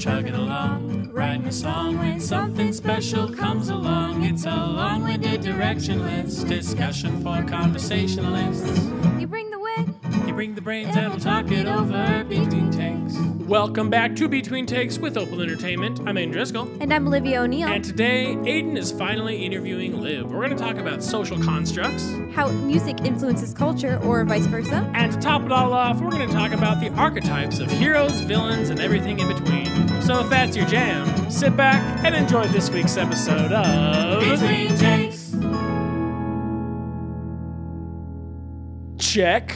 chugging along, writing a song when something special comes along. It's a long winded directionless discussion for conversationalists. Bring the brains and we'll talk it over between takes. Welcome back to Between Takes with Opal Entertainment. I'm Aidan Driscoll. And I'm Olivia O'Neill. And today, Aidan is finally interviewing Liv. We're going to talk about social constructs. How music influences culture, or vice versa. And to top it all off, we're going to talk about the archetypes of heroes, villains, and everything in between. So if that's your jam, sit back and enjoy this week's episode of Between Takes. Check,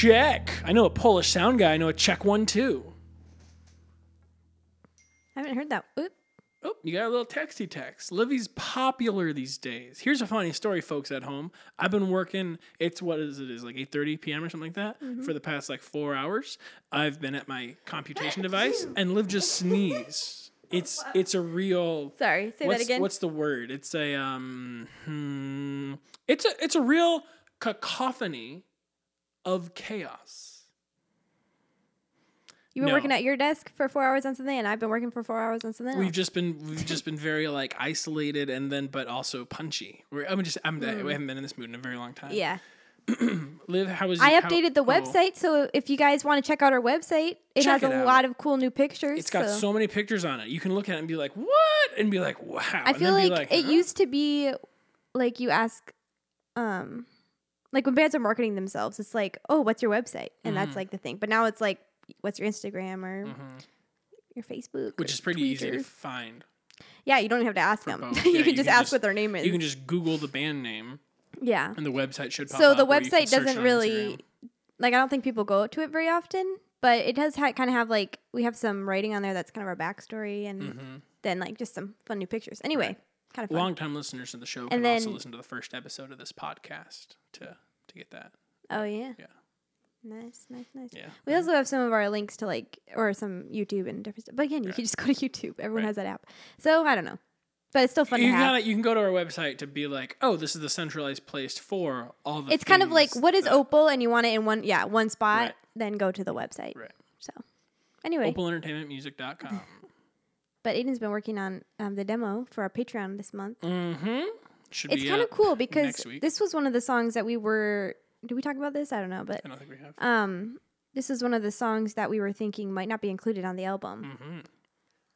check. I know a Polish sound guy. I know a check one too. I haven't heard that. Oop. Oh, you got a little texty text. Livy's popular these days. Here's a funny story, folks at home. I've been working. It's what is it? Is like 8:30 p.m. or something like that for the past like four hours. I've been at my computation device, and Liv just sneezed. It's it's a real. Sorry, say what's, that again. What's the word? It's a um. Hmm, it's a it's a real cacophony of chaos. You've been no. working at your desk for four hours on something, and I've been working for four hours on something We've else. just been we've just been very like isolated and then but also punchy. We're, I'm just I'm we haven't been in this mood in a very long time. Mm. yeah. Liv, how was I how- updated the oh, website, so if you guys want to check out our website, it Check has it a out. lot of cool new pictures. It's got so. so many pictures on it. You can look at it and be like, "What?" and be like, "Wow." I and feel then like, be it huh? used to be like you ask, um, like when bands are marketing themselves, it's like, oh, what's your website? And Mm-hmm. that's like the thing. But now it's like, what's your Instagram or your Facebook? which is pretty easy to find. Yeah, you don't even have to ask them. both. you Yeah, can you just can ask just- what their name is. You can just Google the band name, yeah. and the website should pop up. So the or you can website doesn't really like. I don't think people go to it very often, but it does ha- kind of have like we have some writing on there that's kind of our backstory, and then like just some fun new pictures. Anyway, kind of fun. Long-time listeners to the show can And also listen to the first episode of this podcast to to get that. Oh yeah. Yeah. Nice, nice, nice. Yeah. We also have some of our links to like or some YouTube and different stuff. But again, you can just go to YouTube. Everyone Right. has that app. So I don't know. But it's still fun You to gotta, you can go to our website to be like, oh, this is the centralized place for all the. it's kind of like what is that- Opal and you want it in one yeah, one spot, Right. then go to the website. Right. So anyway, OpalEntertainmentMusic.com. but Aidan's been working on um, the demo for our Patreon this month. mm-hmm. Should It's kind of cool because this was one of the songs that we were did we talk about this? I don't know, but I don't think we have. um this is one of the songs that we were thinking might not be included on the album. Mm-hmm.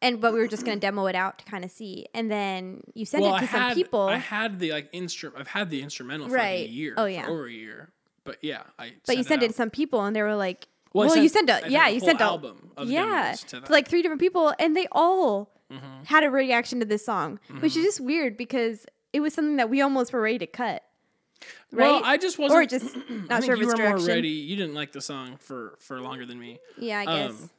And but we were just gonna demo it out to kind of see. And then you sent well, it to I some had, people. I had the like instrument. I've had the instrumental for like a year. Oh, yeah. over a year. But yeah, I. but you sent it to some people and they were like Well, well, sent- you sent a yeah, you sent a album of yeah, to like three different people, and they all Mm-hmm. had a reaction to this song, which is just weird because it was something that we almost were ready to cut. Well, right? I just wasn't. or just I not think sure if you were more ready. You didn't like the song for for longer than me. Yeah, I guess. Um,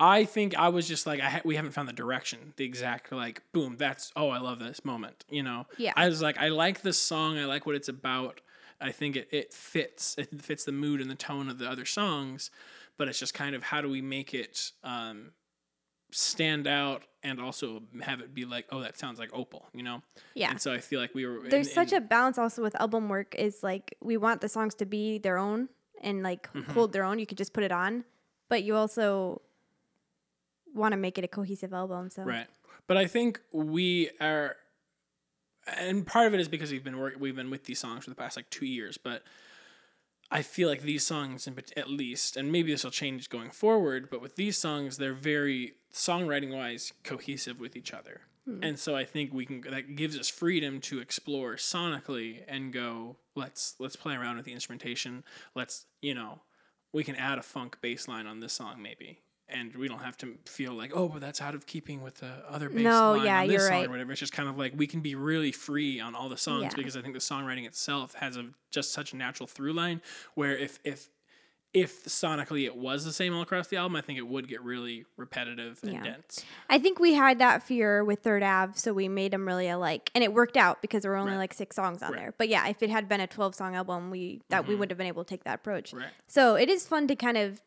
I think I was just like I ha- we haven't found the direction, the exact like boom. That's oh I love this moment. You know. Yeah. I was like I like this song. I like what it's about. I think it, it fits. It fits the mood and the tone of the other songs, but it's just kind of how do we make it um, stand out and also have it be like oh that sounds like Opal. You know. yeah. And so I feel like we were. There's such a balance also with album work is like we want the songs to be their own and like Mm-hmm. hold their own. You could just put it on, but you also want to make it a cohesive album. So Right. But I think we are and part of it is because we've been work, we've been with these songs for the past like 2 years, but I feel like these songs in, at least and maybe this will change going forward, but with these songs they're very songwriting wise cohesive with each other. Hmm. And so I think we can that gives us freedom to explore sonically and go let's let's play around with the instrumentation. Let's, you know, we can add a funk bass line on this song maybe. And we don't have to feel like, oh, but that's out of keeping with the other bass No, line yeah, on this song right. or whatever. It's just kind of like we can be really free on all the songs Yeah. because I think the songwriting itself has a just such a natural through line where if if if sonically it was the same all across the album, I think it would get really repetitive and Yeah. dense. I think we had that fear with Third Ave, so we made them really alike, and it worked out because there were only Right. like six songs on Right. there. But yeah, if it had been a 12 song album, we that we mm-hmm. would have been able to take that approach. Right. So it is fun to kind of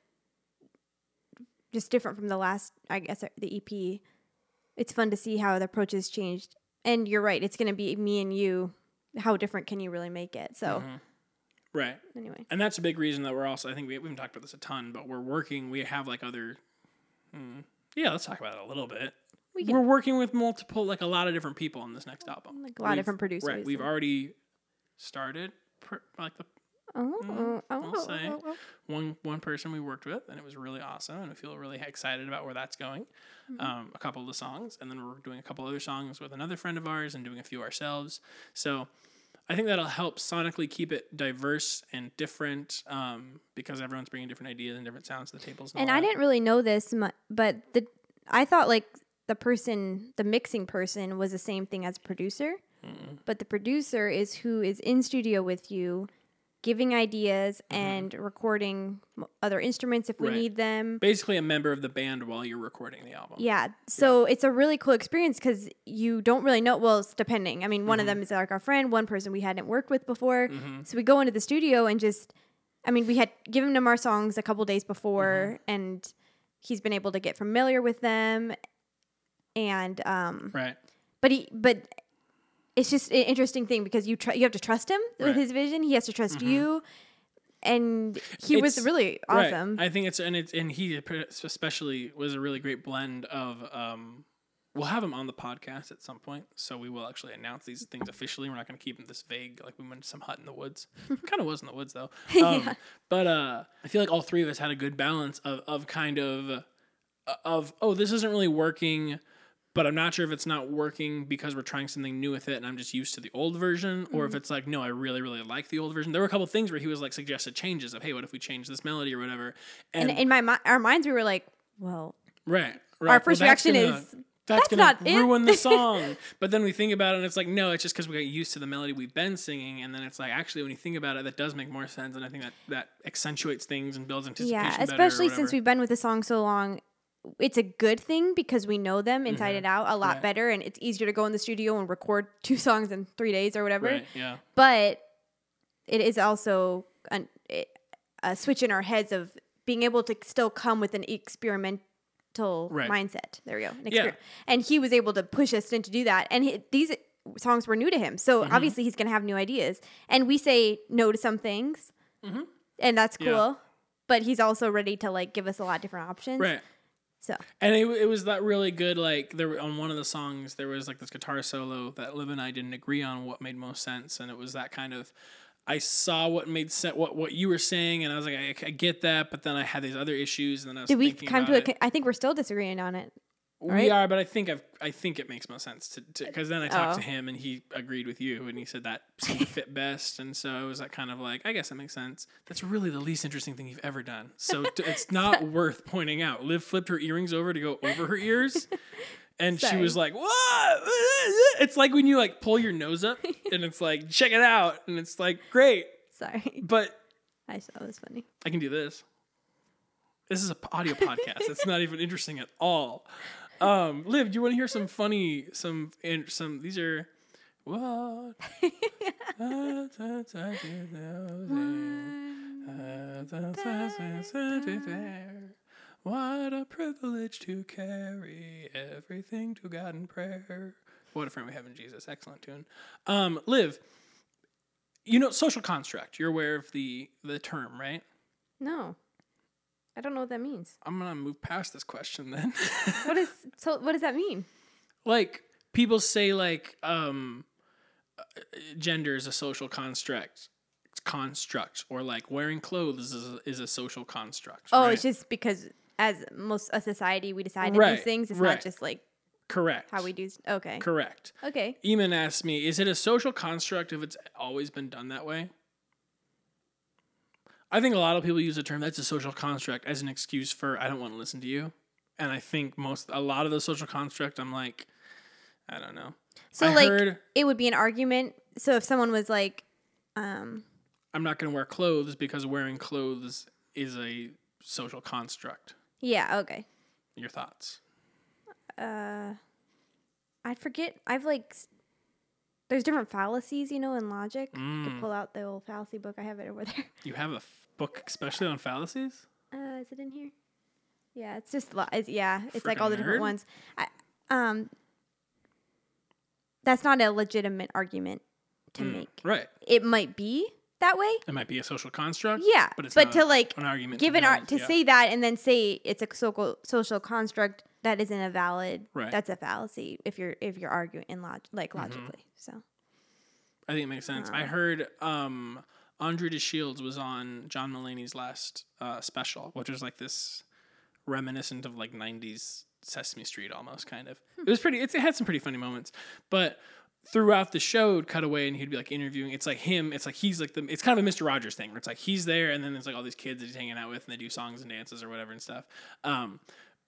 just different from the last, I guess, the EP. It's fun to see how the approach has changed. And you're right, it's going to be me and you. How different can you really make it? So Right. anyway, And that's a big reason that we're also, I think we, we haven't talked about this a ton, but we're working, we have like other, hmm, Yeah, let's talk about it a little bit. We We're working with multiple, like a lot of different people on this next album. Like a lot of We've- different producers. Right. We've already started, pr- like the Oh, oh, I'll say. oh, oh. one one person we worked with, and it was really awesome, and I feel really excited about where that's going. Mm-hmm. Um, a couple of the songs, and then we're doing a couple other songs with another friend of ours, and doing a few ourselves. So I think that'll help sonically keep it diverse and different, um, because everyone's bringing different ideas and different sounds to the tables. And all I didn't really know this, mu- but the I thought like the person, the mixing person, was the same thing as producer. But the producer is who is in studio with you, giving ideas and recording other instruments if we Mm-hmm. Right. need them. basically a member of the band while you're recording the album. Yeah. So it's a really cool experience because you don't really know. Well, it's depending. I mean, one of Mm-hmm. them is like our friend, one person we hadn't worked with before. So we go into the studio and just, I mean, we had given him our songs a couple days before Mm-hmm. and he's been able to get familiar with them. And, um, Right. but he, but it's just an interesting thing because you tr- you have to trust him Right. Mm-hmm. with his vision. He has to trust you. And he was It's- really Right. awesome. I think it's and it's and he especially was a really great blend of um we'll have him on the podcast at some point, so we will actually announce these things officially. We're not going to keep them this vague, like we went to some hut in the woods. kind of was in the woods though. Um, But uh, I feel like all three of us had a good balance of of kind of uh, of oh this isn't really working. But I'm not sure if it's not working because we're trying something new with it and I'm just used to the old version, or if mm-hmm. it's like, no, I really, really like the old version. There were a couple things where he was like suggested changes of, hey, what if we change this melody or whatever? and in my mi- our minds, we were like, well, Right. right. our first that's reaction gonna- is, that's, "That's gonna not it." ruin the song. but then we think about it, and it's like, no, it's just because we got used to the melody we've been singing, and then it's like, actually, when you think about it, that does make more sense, and I think that that accentuates things and builds anticipation. yeah, especially since we've been with the song so long. It's a good thing because we know them inside and out a lot Mm-hmm. Right. better, and it's easier to go in the studio and record two songs in three days or whatever. Right. Yeah. But it is also an, a switch in our heads of being able to still come with an experimental Right. mindset. There we go. An Yeah. And he was able to push us into do that. And he, these songs were new to him. So Mm-hmm. obviously he's going to have new ideas. And we say no to some things. And that's Mm-hmm. Yeah. cool. But he's also ready to like give us a lot of different options. Right. So And it, it was that really good. Like there on one of the songs, there was like this guitar solo that Liv and I didn't agree on what made most sense, and it was that kind of. I saw what made sense, what what you were saying, and I was like, I, I get that, but then I had these other issues, and then I was did we come to a? I think we're still disagreeing on it. We right? are, but I think I've, I think it makes most sense to because then I talked Oh. to him and he agreed with you and he said that seemed to fit best, and so it was that kind of like I guess that makes sense. That's really the least interesting thing you've ever done, so t- it's not worth pointing out. Liv flipped her earrings over to go over her ears, and she was like, "What?" It's like when you like pull your nose up and it's like, "Check it out," and it's like, "Great," Sorry. but I it was funny. I can do this. This is a p- audio podcast. It's not even interesting at all. Um, Liv, do you want to hear some funny, some, in, some? These are what? What a privilege to carry everything to God in prayer. What a friend we have in Jesus. Excellent tune. Um, Liv, you know social construct. You're aware of the the term, right? No, I don't know what that means. I'm gonna move past this question then. What is so? What does that mean? like people say, like um, uh, gender is a social construct, construct, or like wearing clothes is a, is a social construct. Oh, right? it's just because as most a society we decide Right, these things. It's right. not just like correct. how we do. Okay. correct. Okay. Eamon asked me, is it a social construct if it's always been done that way? I think a lot of people use the term that's a social construct as an excuse for I don't want to listen to you. And I think most a lot of the social construct I'm like I don't know. So I like heard it would be an argument. So if someone was like, um, I'm not going to wear clothes because wearing clothes is a social construct. yeah, okay. Your thoughts? Uh, I'd forget. I've like. There's different fallacies, you know, in logic. You Mm. could pull out the old fallacy book. I have it over there. You have a book especially on fallacies? Uh, is it in here? Yeah, it's just lo- it's, yeah, it's like all the different nerd. ones. I, um, that's not a legitimate argument to Mm, make. Right. It might be that way. It might be a social construct. Yeah, but it's but not to like an argument. give an build, art to yeah. say that and then say it's a social social construct that isn't a valid. Right. That's a fallacy if you're if you're arguing in log like Mm-hmm. logically. So I think it makes sense. I heard um, Andre de Shields was on John Mulaney's last uh, special, which was like this reminiscent of like '90s Sesame Street almost kind of. It was pretty. It, it had some pretty funny moments, but throughout the show, it'd cut away and he'd be like interviewing. It's like him. It's like he's like the. It's kind of a Mister Rogers thing where it's like he's there and then there's like all these kids that he's hanging out with and they do songs and dances or whatever and stuff. Um,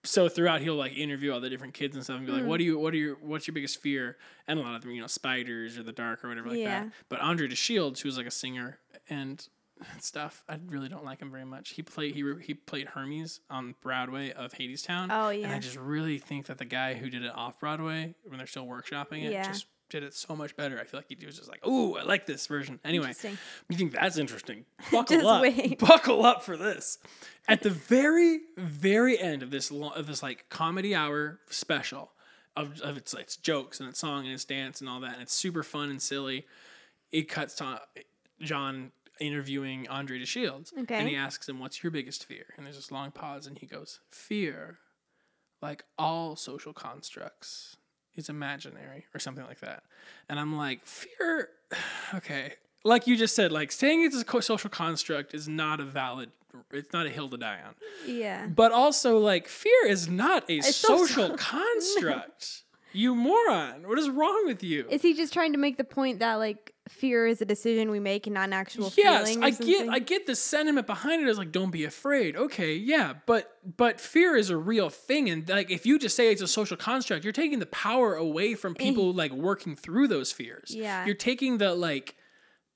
so throughout he'll like interview all the different kids and stuff and be like, hmm. "What do you? What are your? What's your biggest fear?" And a lot of them, you know, spiders or the dark or whatever like Yeah. that. But Andre de Shields, who was like a singer and stuff, I really don't like him very much. He played he he played Hermes on Broadway of Hadestown. Oh, yeah. And I just really think that the guy who did it off Broadway when they're still workshopping it Yeah. just did it so much better. I feel like he was just like, "Ooh, I like this version." Anyway, you think that's interesting? Buckle up, wait. buckle up for this. At the very, very end of this of this like comedy hour special of, of its its jokes and its song and its dance and all that, and it's super fun and silly. It cuts to John interviewing Andre de Shields, Okay. and he asks him, "What's your biggest fear?" And there's this long pause, and he goes, "Fear, like all social constructs." Is imaginary or something like that. And I'm like, fear, okay. Like you just said, like saying it's a social construct is not a valid, it's not a hill to die on. yeah. But also, like, fear is not a so- social construct. You moron. What is wrong with you? Is he just trying to make the point that like fear is a decision we make and not an actual yes, I get? I get the sentiment behind it is like don't be afraid. Okay, yeah, but but fear is a real thing and like if you just say it's a social construct, you're taking the power away from people like working through those fears. Eh. Yeah. You're taking the like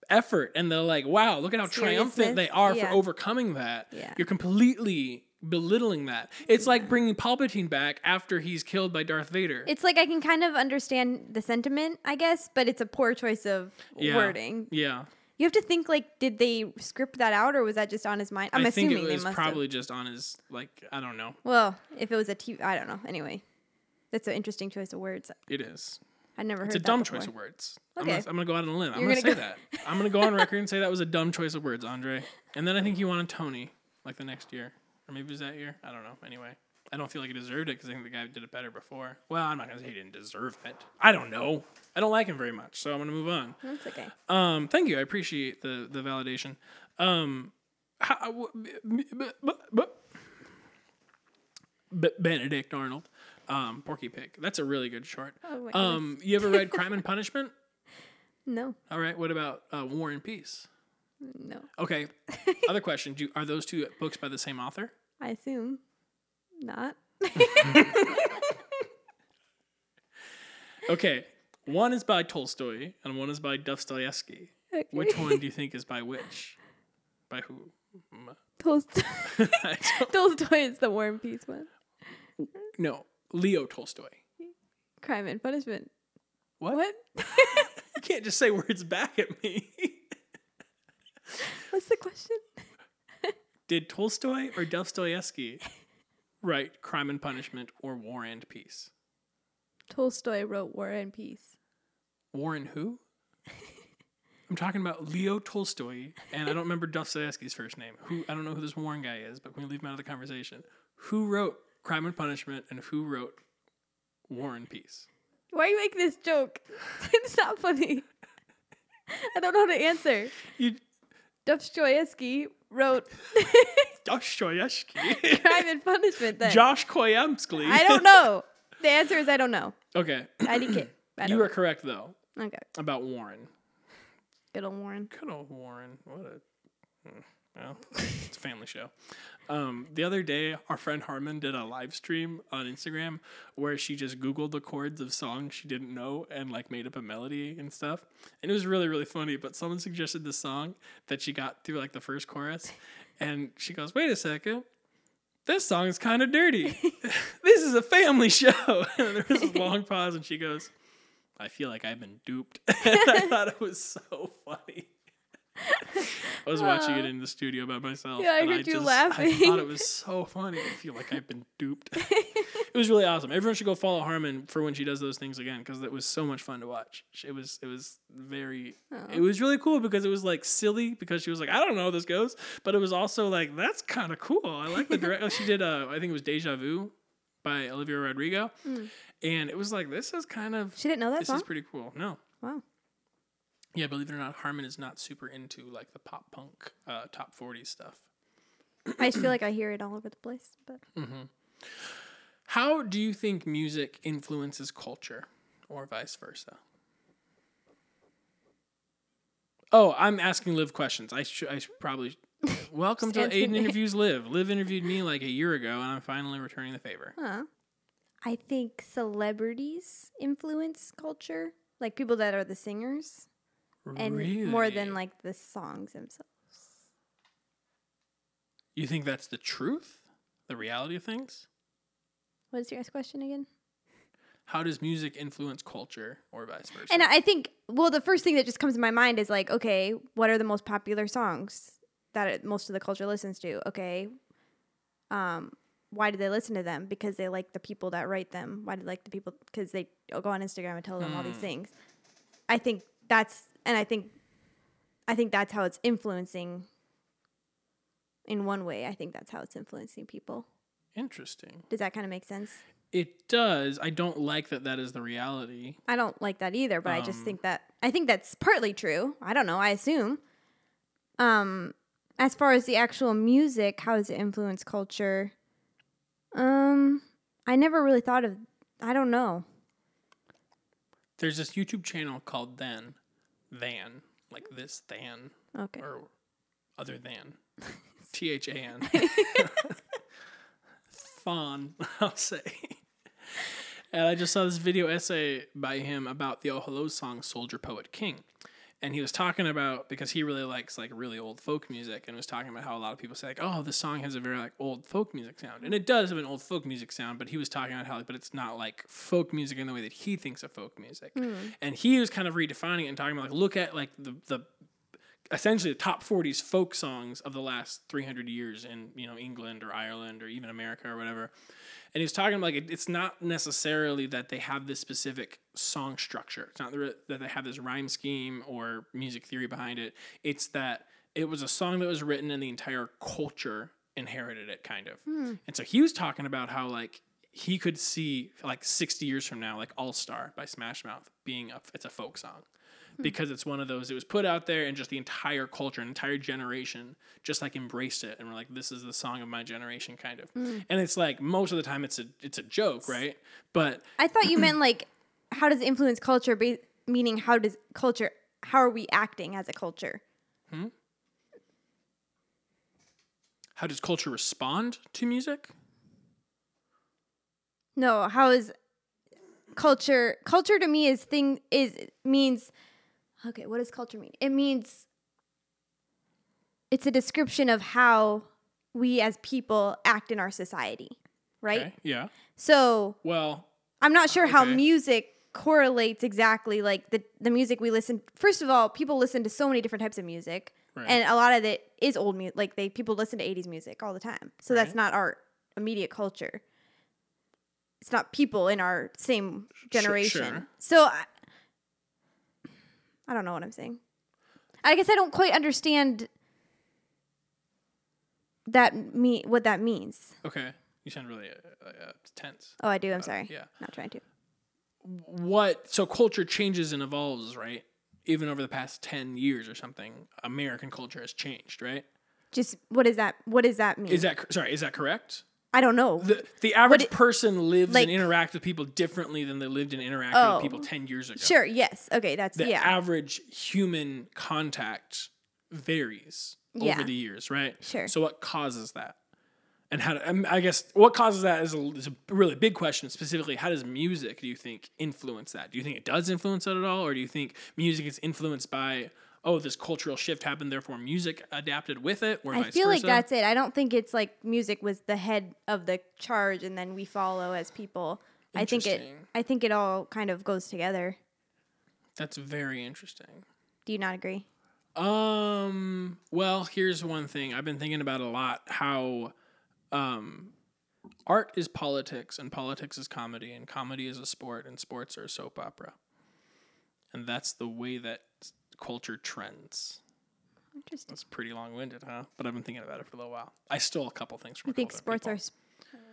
effort and the like wow, look at how triumphant they are yeah. for overcoming that. Yeah. You're completely belittling that. It's like bringing Palpatine back after he's killed by Darth Vader. It's like I can kind of understand the sentiment, I guess, but it's a poor choice of Yeah. wording. yeah. You have to think like, did they script that out, or was that just on his mind? I'm I assuming think it was probably just on his like I don't know. Well, if it was a TV, I don't know. Anyway, that's an interesting choice of words. It is. I never heard. It's a dumb before. choice of words. Okay. I'm, gonna, I'm gonna go out on a limb. I'm You're gonna, say gonna that. I'm gonna go on record and say that was a dumb choice of words, Andre. And then I think you wanted Tony like the next year, or maybe it was that year. I don't know. Anyway, I don't feel like he deserved it because I think the guy did it better before. Well, I'm not gonna say he didn't deserve it. I don't know. I don't like him very much, so I'm gonna move on. That's okay. Um, thank you. I appreciate the the validation. Um, how, B- Benedict Arnold, um, Porky Pig. That's a really good short. Oh my Um, you ever read Crime and Punishment? No, All right. What about uh, War and Peace? No. Okay. Other question: Do are those two books by the same author? I assume not. Okay. One is by Tolstoy and one is by Dostoevsky. Okay. Which one do you think is by which? By who? Tolstoy. Tolstoy is the War and Peace one. no, Leo Tolstoy. Crime and Punishment. What? What? You can't just say words back at me. What's the question? Did Tolstoy or Dostoevsky write Crime and Punishment or War and Peace? Tolstoy wrote War and Peace. War and who? I'm talking about Leo Tolstoy, and I don't remember Dostoevsky's first name. Who I don't know who this Warren guy is, but we leave him out of the conversation? Who wrote Crime and Punishment and who wrote War and Peace? Why are you making this joke? it's not funny. I don't know how to answer. You Dostoevsky wrote Dostoevsky. Crime and Punishment then. Josh Koyamsky. I don't know. The answer is I don't know. Okay. I didn't. You were correct though Okay. about Warren. Good old Warren. Good old Warren. What a hmm, well, it's a family show. Um, the other day, our friend Harmon did a live stream on Instagram where she just Googled the chords of songs she didn't know and like made up a melody and stuff. And it was really, really funny. But someone suggested this song that she got through like the first chorus. And she goes, wait a second. This song is kind of dirty. this is a family show. and there was a long pause, and she goes, I feel like I've been duped. and I thought it was so funny. I was watching it in the studio by myself. Yeah, I heard you just, laughing. I thought it was so funny. I feel like I've been duped. it was really awesome. Everyone should go follow Harmon for when she does those things again because it was so much fun to watch. It was it was very it was really cool because it was like silly because she was like I don't know how this goes, but it was also like that's kind of cool. I like the direct. she did uh I think it was Deja Vu by Olivia Rodrigo, and it was like this is kind of She didn't know that this song. is pretty cool. No, wow. Yeah, believe it or not, Harmon is not super into like the pop punk uh, top forty stuff. I just feel like I hear it all over the place. But How do you think music influences culture, or vice versa? Oh, I'm asking live questions. I should. I should probably. Welcome to Aidan interviews Liv. Liv interviewed me like a year ago, and I'm finally returning the favor. huh. I think celebrities influence culture, like people that are the singers, and more than like the songs themselves. You think that's the truth, the reality of things? What is your guys' question again? How does music influence culture, or vice versa? And I think, well, the first thing that just comes to my mind is like, okay, what are the most popular songs that it, most of the culture listens to? Okay, um, why do they listen to them? Because they like the people that write them. Why do they like the people? Because they go on Instagram and tell them all these things. I think that's, and I think, I think that's how it's influencing. In one way, I think that's how it's influencing people. Interesting. Does that kind of make sense? It does. I don't like that. That is the reality. I don't like that either, but I just Um, think that I think that's partly true. I don't know, I assume. Um as far as the actual music, how does it influence culture? Um I never really thought of I don't know. There's this YouTube channel called Then, Than, like this than, Okay. or other than, T H A N. Fawn, I'll say. And I just saw this video essay by him about the Oh Hello song Soldier Poet King. And he was talking about because he really likes like really old folk music and was talking about how a lot of people say like, oh, this song has a very like old folk music sound. And it does have an old folk music sound, but he was talking about how but it's not like folk music in the way that he thinks of folk music. Hmm. And he was kind of redefining it and talking about like look at like the the essentially the top 40s folk songs of the last 300 years in you know England or Ireland or even America or whatever. And he was talking about like it, it's not necessarily that they have this specific song structure. It's not that they have this rhyme scheme or music theory behind it. It's that it was a song that was written and the entire culture inherited it kind of. Hmm. And so he was talking about how like he could see like 60 years from now like All Star by Smash Mouth being a it's a folk song Hmm. because it's one of those it was put out there and just the entire culture an entire generation just like embraced it and we're like this is the song of my generation kind of. Mm. And it's like most of the time it's a it's a joke right? But I thought you meant like how does it influence culture ba- meaning how does culture how are we acting as a culture? Hmm? how does culture respond to music? No, how is culture culture to me is thing is means okay, what does culture mean? It means it's a description of how we as people act in our society, right? okay yeah So, well I'm not sure how music correlates exactly like the the music we listen first of all people listen to so many different types of music Right. and a lot of it is old music like they people listen to 80s music all the time so that's not our immediate culture it's not people in our same generation sure. so I, don't know what i'm saying. I guess i don't quite understand that me what that means. Okay. You sound really uh, uh, tense. Oh i do? I'm sorry. yeah. Not trying to. What so culture changes and evolves right? Even over the past 10 years or something american culture has changed right? Just what does that what does that mean? Is that sorry is that correct i don't know the, the average it- person lives like- and interacts with people differently than they lived and interacted Oh. with people 10 years ago Sure. Yes. Okay. That's the yeah. average human contact varies Yeah. over the years right Sure. so what causes that and how to, um, i guess what causes that is a, is a really big question specifically how does music do you think influence that do you think it does influence that at all or do you think music is influenced by oh this cultural shift happened therefore music adapted with it or I vice feel like versa? that's it. I don't think it's like music was the head of the charge, and then we follow as people. I think it. I think it all kind of goes together. that's very interesting Do you not agree? Um. Well, here's one thing I've been thinking about a lot: how, um, art is politics, and politics is comedy, and comedy is a sport, and sports are a soap opera, and that's the way that culture trends. Interesting. That's pretty long-winded, huh? But I've been thinking about it for a little while. I stole a couple things from. I a think sports people. are. s-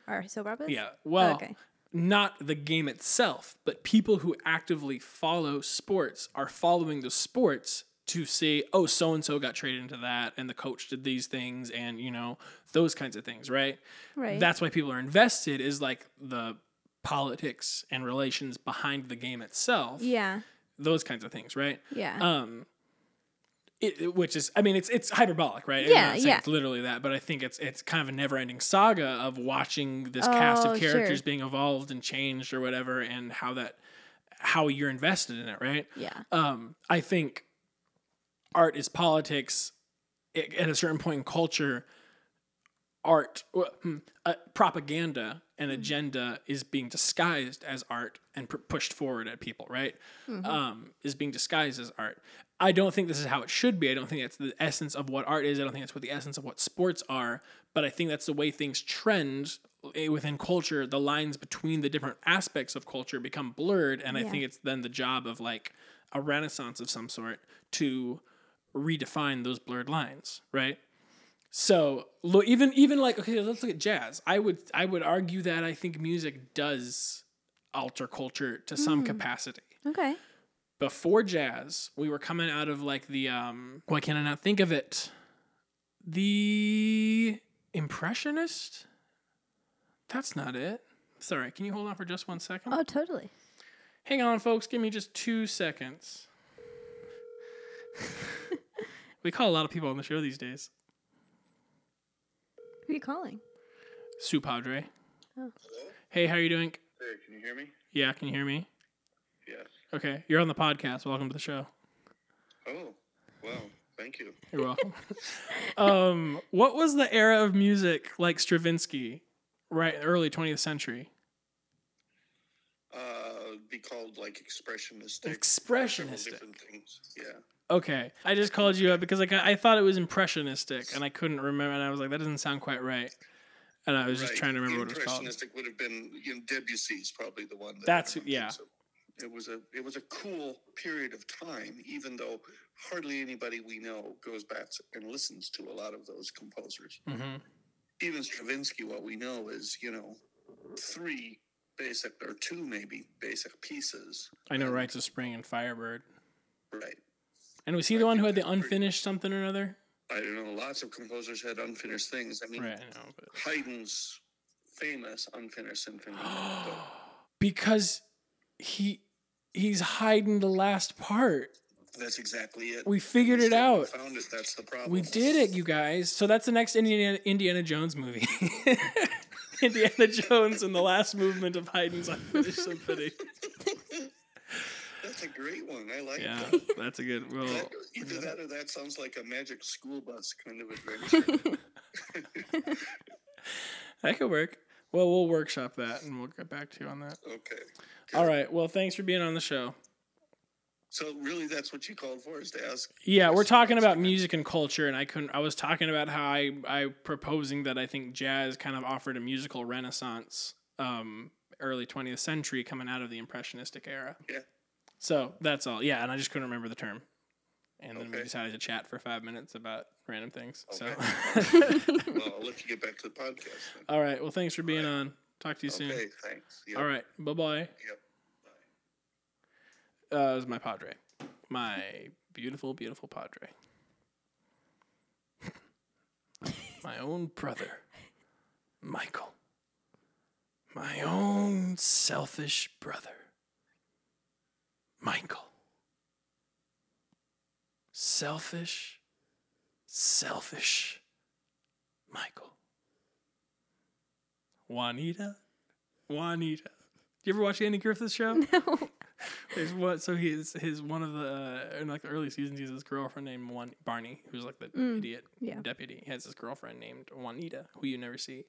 are soap operas. Yeah. Well, Okay. not the game itself, but people who actively follow sports are following the sports to say, oh, so and so got traded into that, and the coach did these things, and you know those kinds of things, right? Right. That's why people are invested. Is like the politics and relations behind the game itself. yeah. Those kinds of things, right? Yeah. um it, it- which is i mean it's it's hyperbolic right Yeah, yeah. it's literally that but i think it's it's kind of a never-ending saga of watching this cast Oh, of sure. characters being evolved and changed or whatever and how that how you're invested in it right yeah. um i think art is politics I- at a certain point in culture art uh, propaganda and agenda is being disguised as art and pr- pushed forward at people right? Um, is being disguised as art. I don't think this is how it should be. I don't think that's the essence of what art is. I don't think that's what the essence of what sports are. But i think that's the way things trend eh, within culture. The lines between the different aspects of culture become blurred. And i think it's then the job of like a renaissance of some sort to redefine those blurred lines right so look, even even like okay, let's look at jazz. I would I would argue that I think music does alter culture to some capacity. Okay. Before jazz, we were coming out of like the um why can't I not think of it? The impressionist? That's not it. Sorry, can you hold on for just one second? Oh, totally. Hang on, folks. Give me just two seconds. we call a lot of people on the show these days. Who are you calling? Sue Padre. Oh. Hey, how are you doing? Hey, can you hear me? Yeah, can you hear me? Yes. Okay, you're on the podcast. Welcome to the show. Oh, well, thank you. You're welcome. um, what was the era of music like Stravinsky, right? Early 20th century. Uh, be called like expressionistic. Expressionistic. Different things. Yeah. Okay, I just called you up because like I, I thought it was impressionistic, and I couldn't remember, and I was like, that doesn't sound quite right, and I was just trying to remember what it was called. Impressionistic would have been you know, Debussy's probably the one. That That's- yeah. It was a it was a cool period of time, even though hardly anybody we know goes back and listens to a lot of those composers. hmm Even Stravinsky, what we know is you know three basic or two maybe basic pieces. I know Rites of Spring and Firebird. Right. And was he the one who had the unfinished something or another? I don't know. Lots of composers had unfinished things. I mean, Right, I know, but Haydn's famous unfinished symphony. but because he he's hiding the last part. that's exactly it. We figured it still haven't out. Found it. That's the problem. We did it, you guys. So that's the next Indiana Indiana Jones movie. Indiana Jones and the last movement of Haydn's unfinished symphony. That's a great one. I like Yeah, that. that's a good. Well, That- Either that or that sounds like a magic school bus kind of adventure. that could work. Well, we'll workshop that and we'll get back to you on that. okay. All right. Well, thanks for being on the show. So really, that's what you called for is to ask. Yeah, we're talking about music and culture, and I couldn't. I was talking about how I I proposing that I think jazz kind of offered a musical renaissance, um, early twentieth century, coming out of the impressionistic era. Yeah. So that's all. Yeah, and I just couldn't remember the term, and then we decided to chat for five minutes about random things. So, Well, I'll let you get back to the podcast. Then. all right. Well, thanks for being on. Talk to you soon. Okay. Thanks. Yep. All right. Bye bye. Yep. Uh, it was my padre, my beautiful, beautiful padre, my own brother, Michael, my own selfish brother, Michael. Selfish, selfish, Michael. Juanita, Juanita. Do you ever watch Andy Griffith's show? No. There's what? So he's his one of the uh, in like the early seasons. He has this girlfriend named Juan Barney, who's like the idiot yeah. deputy. He has this girlfriend named Juanita, who you never see,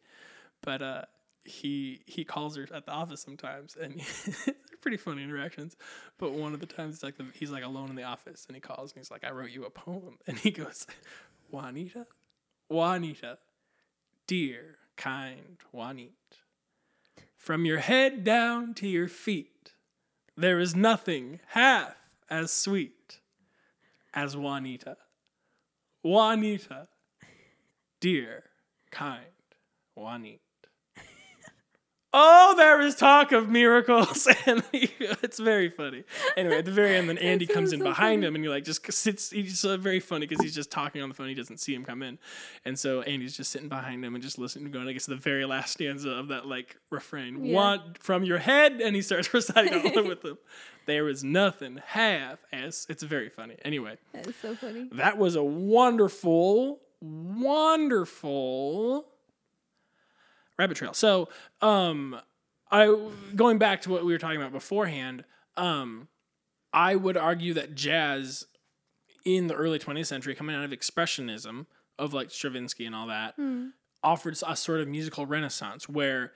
but uh, he he calls her at the office sometimes, and they're pretty funny interactions. But one of the times, it's like the, he's like alone in the office, and he calls and he's like, "I wrote you a poem," and he goes, "Juanita, Juanita, dear, kind Juanita, from your head down to your feet." There is nothing half as sweet as Juanita. Juanita. Dear, kind Juanita. Oh, there is talk of miracles, and it's very funny. Anyway, at the very end, then Andy comes in so behind funny. him, and he like just sits. He's so uh, very funny because he's just talking on the phone. He doesn't see him come in, and so Andy's just sitting behind him and just listening, going. I guess the very last stanza of that like refrain. Yeah. Want from your head, and he starts reciting all with them. There is nothing half as. It's very funny. Anyway, That is so funny. that was a wonderful, wonderful rabbit trail. So, um, I going back to what we were talking about beforehand. Um, I would argue that jazz in the early 20th century, coming out of expressionism of like Stravinsky and all that, offered a sort of musical renaissance where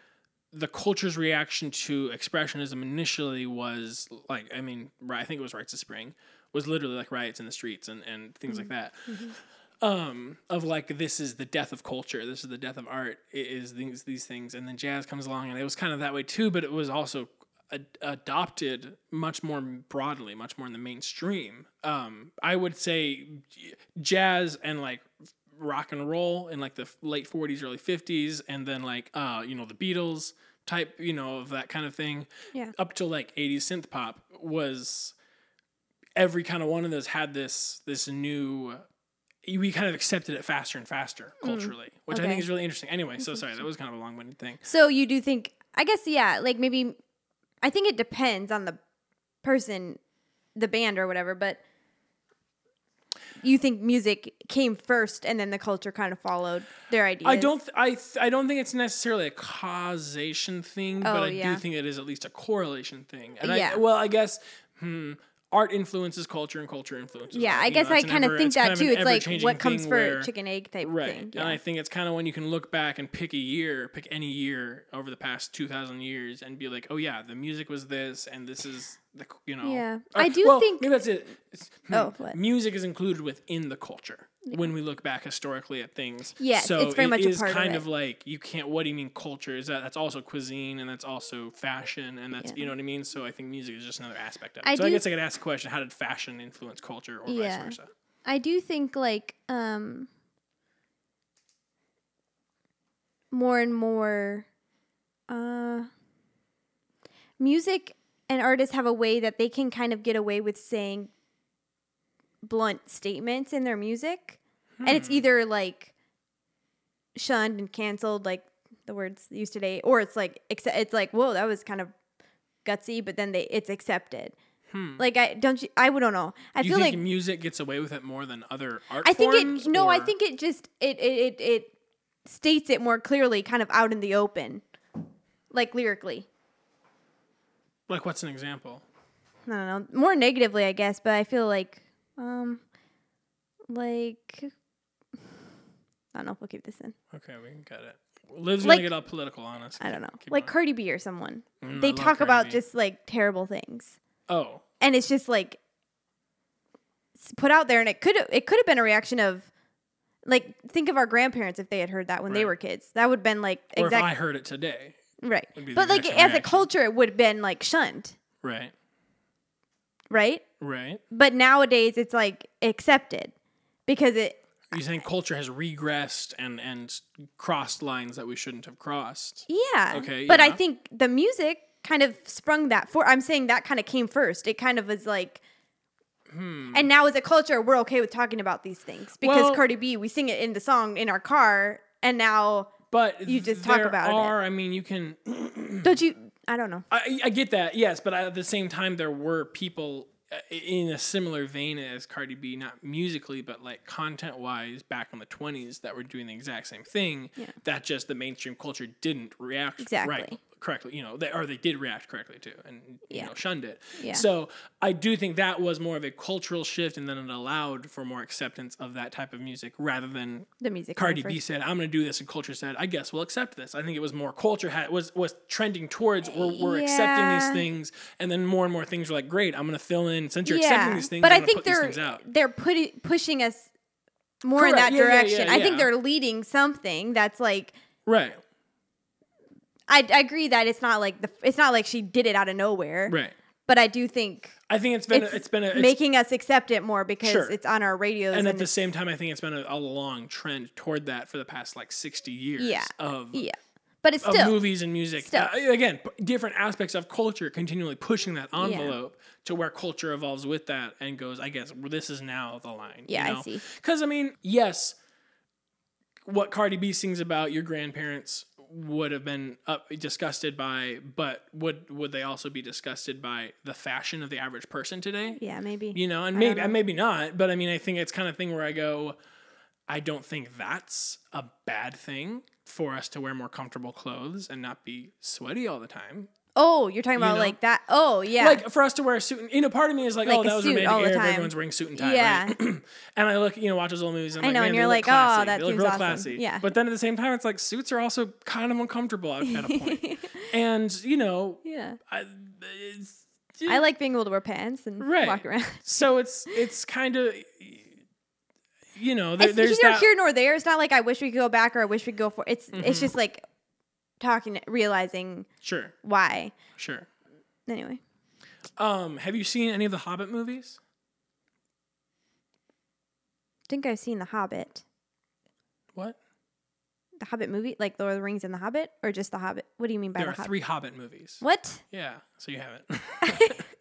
the culture's reaction to expressionism initially was like, I mean, I think it was Rites of Spring, was literally like riots in the streets and, and things like that. Um, of like this is the death of culture, this is the death of art, is these these things, and then jazz comes along, and it was kind of that way too, but it was also ad- adopted much more broadly, much more in the mainstream. Um, I would say jazz and like rock and roll in like the late 40s early 50s and then like uh you know the beatles type you know of that kind of thing Yeah. up to like 80s synth pop was every kind of one of those had this this new we kind of accepted it faster and faster culturally which i think is really interesting anyway so sorry that was kind of a long-winded thing So you do think? I guess yeah. Like maybe, I think it depends on the person, the band or whatever. But you think music came first, and then the culture kind of followed their ideas. I don't. Th- I. Th- I don't think it's necessarily a causation thing, but Oh, I yeah. do think it is at least a correlation thing. And Yeah. I. Well, I guess. Hmm. Art influences culture, and culture influences. Yeah. I guess know, I kind of think that too. It's like what comes for chicken egg type Right. thing. And I think it's kind of when you can look back and pick a year, pick any year over the past 2,000 years and be like, oh, yeah, the music was this and this is the, you know. Yeah. Or- I do well, think- Maybe that's it. It's- hmm, Oh, what? Music is included within the culture when we look back historically at things. Yes, so it's very it much a is of kind it. of like, you can't, what do you mean culture? Is that, that's also cuisine and that's also fashion and that's, Yeah. you know what I mean? So I think music is just another aspect of it. I so I guess I could ask the question, how did fashion influence culture or Yeah. vice versa? I do think like um more and more uh music and artists have a way that they can kind of get away with saying blunt statements in their music. And it's either like shunned and canceled like the words used today or it's like it's like whoa that was kind of gutsy but then they it's accepted. Like I don't you, I don't know. I Hmm. you feel think like music gets away with it more than other art I think forms, it. No, I think it just it, it it it states it more clearly, kind of out in the open, like lyrically. Like, what's an example? I don't know, more negatively, I guess. But I feel like, um, like I don't know if we'll keep this in. Okay, we can cut it. Liv's Like- gonna get all political on us. I don't know, Keep like going. Cardi B or someone. Mm, they I talk about B. just like terrible things, Oh, and it's just like put out there, and it could it could have been a reaction of. Like, think of our grandparents if they had heard that when they were kids. That would have been like exactly if I heard it today, Right. would be the But like exact as a culture it would have been like shunned, right? right? Right. But nowadays it's like accepted because it You think culture has regressed and and crossed lines that we shouldn't have crossed? yeah. Okay, But I think the music kind of sprung that for I'm saying that kind of came first. It kind of was like hmm. and now as a culture we're okay with talking about these things because. Well- Cardi B we sing it in the song in our car and now But You just talk about it. are, I mean, you can. don't you I don't know. I, I get that, yes, but at the same time, there were people in a similar vein as Cardi B, not musically, but like content wise, back in the 20s that were doing the exact same thing. Yeah. That just the mainstream culture didn't react Exactly. right correctly, you know, they, or they did react correctly to, and you know, shunned it. Yeah. So I do think that was more of a cultural shift, and then it allowed for more acceptance of that type of music rather than The music Cardi B said, "I'm going to do this," and culture said, "I guess we'll accept this." I think it was more culture had was was trending towards we're, we're accepting these things, and then more and more things were like, "Great, I'm going to fill in since you're accepting these things." But I'm I think they're they're putting pushing us more in that Yeah, yeah, yeah, direction. I think they're leading something that's like Right, I, I agree that it's not like the it's not like she did it out of nowhere. right. But I do think I think it's been it's, a, it's been a it's, making us accept it more because Sure. it's on our radios and at the same time, I think it's been a, a long trend toward that for the past like 60 years. Yeah. of yeah. But it's still movies and music. Still. Uh, again, p- different aspects of culture continually pushing that envelope to where culture evolves with that and goes, I guess well, this is now the line. Yeah, I you know? see. Because I mean, yes, what Cardi B sings about your grandparents would have been up, disgusted by, but would would they also be disgusted by the fashion of the average person today? yeah, maybe. you know, and I maybe know. maybe not, but I mean, I think it's kind of thing where I go, I don't think that's a bad thing for us to wear more comfortable clothes and not be sweaty all the time. Oh, you're talking about know? like that. Oh, yeah. Like for us to wear a suit, and, you know, part of me is like, Like oh, a that was suit romantic all the era. time. Everyone's wearing suit and tie, Yeah. right? and I look, you know, watch those old movies. And I'm I know, like, and you're like, classy. oh, that they look real awesome. classy. Yeah. But then at the same time, it's like suits are also kind of uncomfortable at, at a point. and you know, yeah. I, it's, I like being able to wear pants and Right. walk around. so it's it's kind of you know there, It's there's neither that here nor there. It's not like I wish we could go back or I wish we could go for. It's Mm-hmm. it's just like talking, realizing sure. why. sure. Anyway, um have you seen any of the hobbit movies? I think I've seen The Hobbit, what? The Hobbit movie, like Lord of the Rings and The Hobbit, or just The Hobbit. What do you mean by there The are Hobbit? three hobbit movies. What? yeah so you haven't.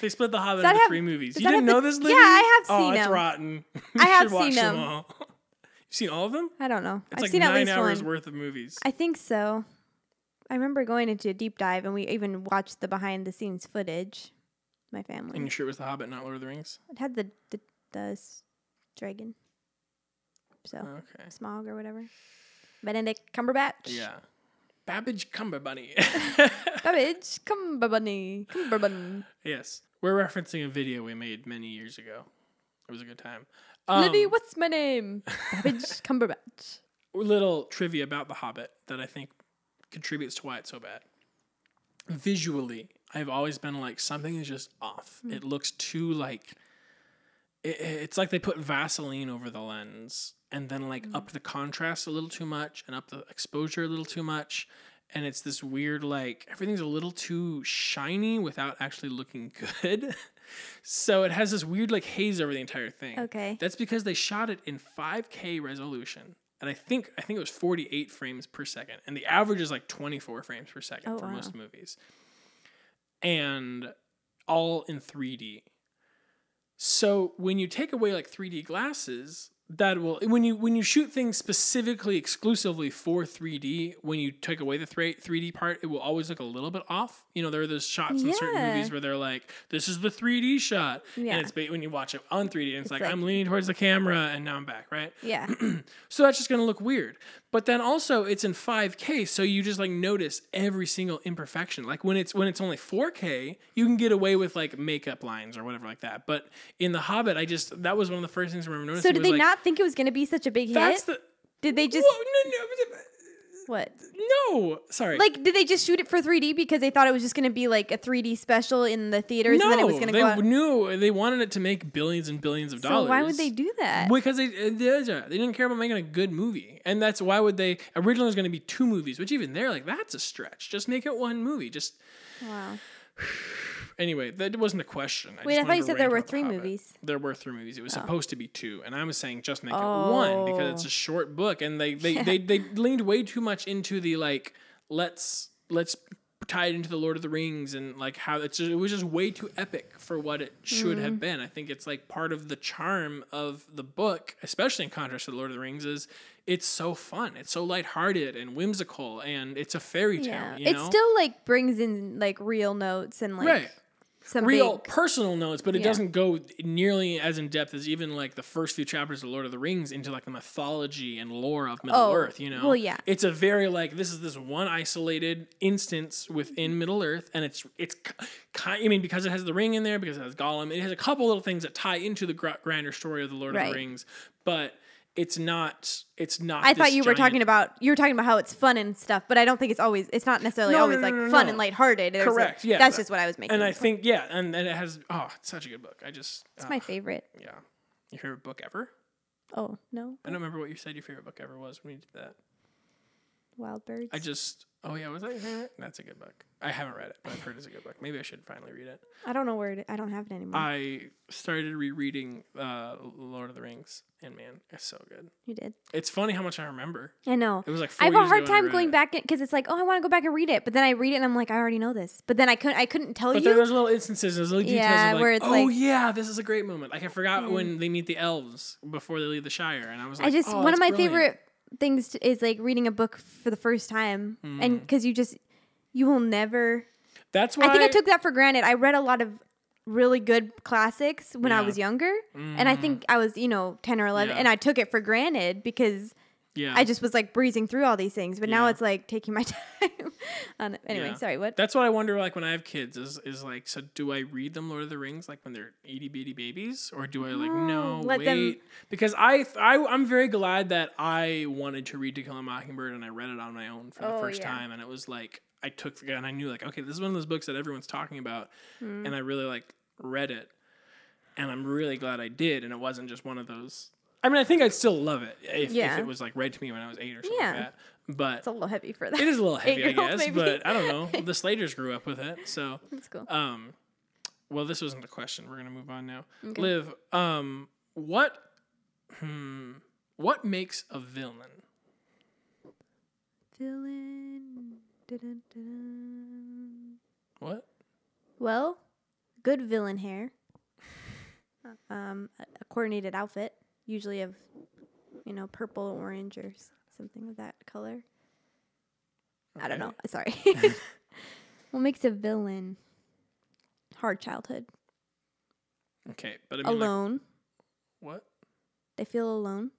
They split the hobbit into have- three movies. you didn't know the- this Yeah, I have oh seen it's them. rotten. You I have should watch seen them them. all. you've seen all of them I don't know. it's I've like seen nine at least hours one. worth of movies I think so. I remember going into a deep dive, and we even watched the behind the scenes footage. My family. and you sure it was the hobbit not lord of the rings It had the the, the dragon. So okay Smaug or whatever. Benedict Cumberbatch. yeah babbage cumberbunny Babbage Cumberbunny. Cumberbun. Yes. We're referencing a video we made many years ago. It was a good time. Libby, Um, what's my name? Babbage Cumberbatch. A little trivia about The Hobbit that I think contributes to why it's so bad. Visually, I've always been like something is just off. Hmm. It looks too like it, it's like they put Vaseline over the lens and then like Hmm. up the contrast a little too much and up the exposure a little too much. And it's this weird like everything's a little too shiny without actually looking good. So it has this weird like haze over the entire thing. Okay. That's because they shot it in 5K resolution. And I think I think it was 48 frames per second. And the average is like 24 frames per second Oh, for wow. most movies. And all in 3D. So when you take away like 3D glasses, that will when you when you shoot things specifically exclusively for 3D, when you take away the 3 3D part, it will always look a little bit off. You know, there are those shots in certain movies where they're like, "This is the 3D shot," Yeah. and it's when you watch it on 3D, and it's, like, like- I'm leaning towards the camera, and now I'm back, right? Yeah. So that's just gonna look weird. But then also it's in 5K, so you just like notice every single imperfection. Like when it's when it's only 4K, you can get away with like makeup lines or whatever like that. But in The Hobbit, I just that was one of the first things I remember noticing. So did they like, not think it was going to be such a big That's hit? the did they just Whoa, no, what? no, no, sorry. Like, did they just shoot it for 3D because they thought it was just going to be like a 3D special in the theaters, no, and then it was going to they go out? knew they wanted it to make billions and billions of So dollars. why would they do that? Because they uh, they they didn't care about making a good movie, and that's why would they originally was going to be two movies, which even they're like that's a stretch. Just make it one movie. Just Wow. Anyway, that wasn't a question. Wait, just I thought you said there were three Hobbit. movies. Oh. There were three movies. It was supposed to be two, and I was saying just make it one because it's Oh. a short book, and they they, they they leaned way too much into the like let's let's tie it into the Lord of the Rings and like how it's just, it was just way too epic for what it should Mm-hmm. have been. I think it's like part of the charm of the book, especially in contrast to the Lord of the Rings, is it's so fun, it's so lighthearted and whimsical, and it's a fairy tale. Yeah. You It still like brings in like real notes and like right some real big personal notes, but it Yeah. doesn't go nearly as in depth as even like the first few chapters of Lord of the Rings into like the mythology and lore of Middle Oh, Earth. You know, well, yeah. it's a very like this is this one isolated instance within Middle Earth, and it's it's kind. I mean, because it has the ring in there, because it has Gollum, it has a couple little things that tie into the gr- grander story of the Lord of the Rings, but it's not. It's not. I thought you were giant- talking about you were talking about how it's fun and stuff, but I don't think it's always it's not necessarily No, no, always no, like no, no, fun no. and lighthearted. There's a- Correct. Yeah, that's but- just what I was making. And I of. think yeah, and, and it has oh, it's such a good book. I just it's my ah, favorite. yeah. Your favorite book ever? Oh no, I don't remember what you said your favorite book ever was when you did that. Wild Birds. I just oh yeah, was that your favorite? That's a good book. I haven't read it, but I've heard it's a good book. Maybe I should finally read it. I don't know where it, I don't have it anymore. I started rereading uh, Lord of the Rings, and man, it's so good. you did. It's funny how much I remember. I know. It was like I have a hard ago when I time going it. back because it's like, oh, I want to go back and read it, but then I read it and I'm like, I already know this. But then I couldn't, I couldn't tell But you. there, there's little instances, there's little details Yeah, like, where it's like, oh like- yeah, this is a great moment. Like I forgot when they meet the elves before they leave the Shire, and I was like, I just oh, one of my brilliant. favorite things to, is like reading a book for the first time, Mm. and because you just you will never. That's why I think I took that for granted. I read a lot of really good classics when I Yeah. Mm-hmm. was younger, and I think I was you know ten or eleven, Yeah. and I took it for granted because Yeah, I just was like breezing through all these things. But now it's like taking my time. on, anyway, sorry. What? That's what I wonder. Like when I have kids, is is like, so do I read them Lord of the Rings like when they're itty bitty babies, or do I like no wait? them- Because I, I I'm very glad that I wanted to read To Kill a Mockingbird and I read it on my own for the Oh, first yeah. time, and it was like I took the guy and I knew like okay, this is one of those books that everyone's talking about, Hmm. and I really like read it, and I'm really glad I did, and it wasn't just one of those. I mean, I think I'd still love it if, if it was like read to me when I was eight or something Yeah. like that. But It's a little heavy for that. it is a little heavy, I guess. baby. But I don't know. The Slaters grew up with it, so That's cool. um, well, this wasn't a question. We're gonna move on now. Okay. Liv, um, what, hmm, what makes a villain? Villain. What? Well, good villain hair. Um, a coordinated outfit, usually of, you know, purple, orange, or something of that color. I don't know. Sorry. what makes a villain? Hard childhood. Okay, but I mean, like, alone. what? They feel alone.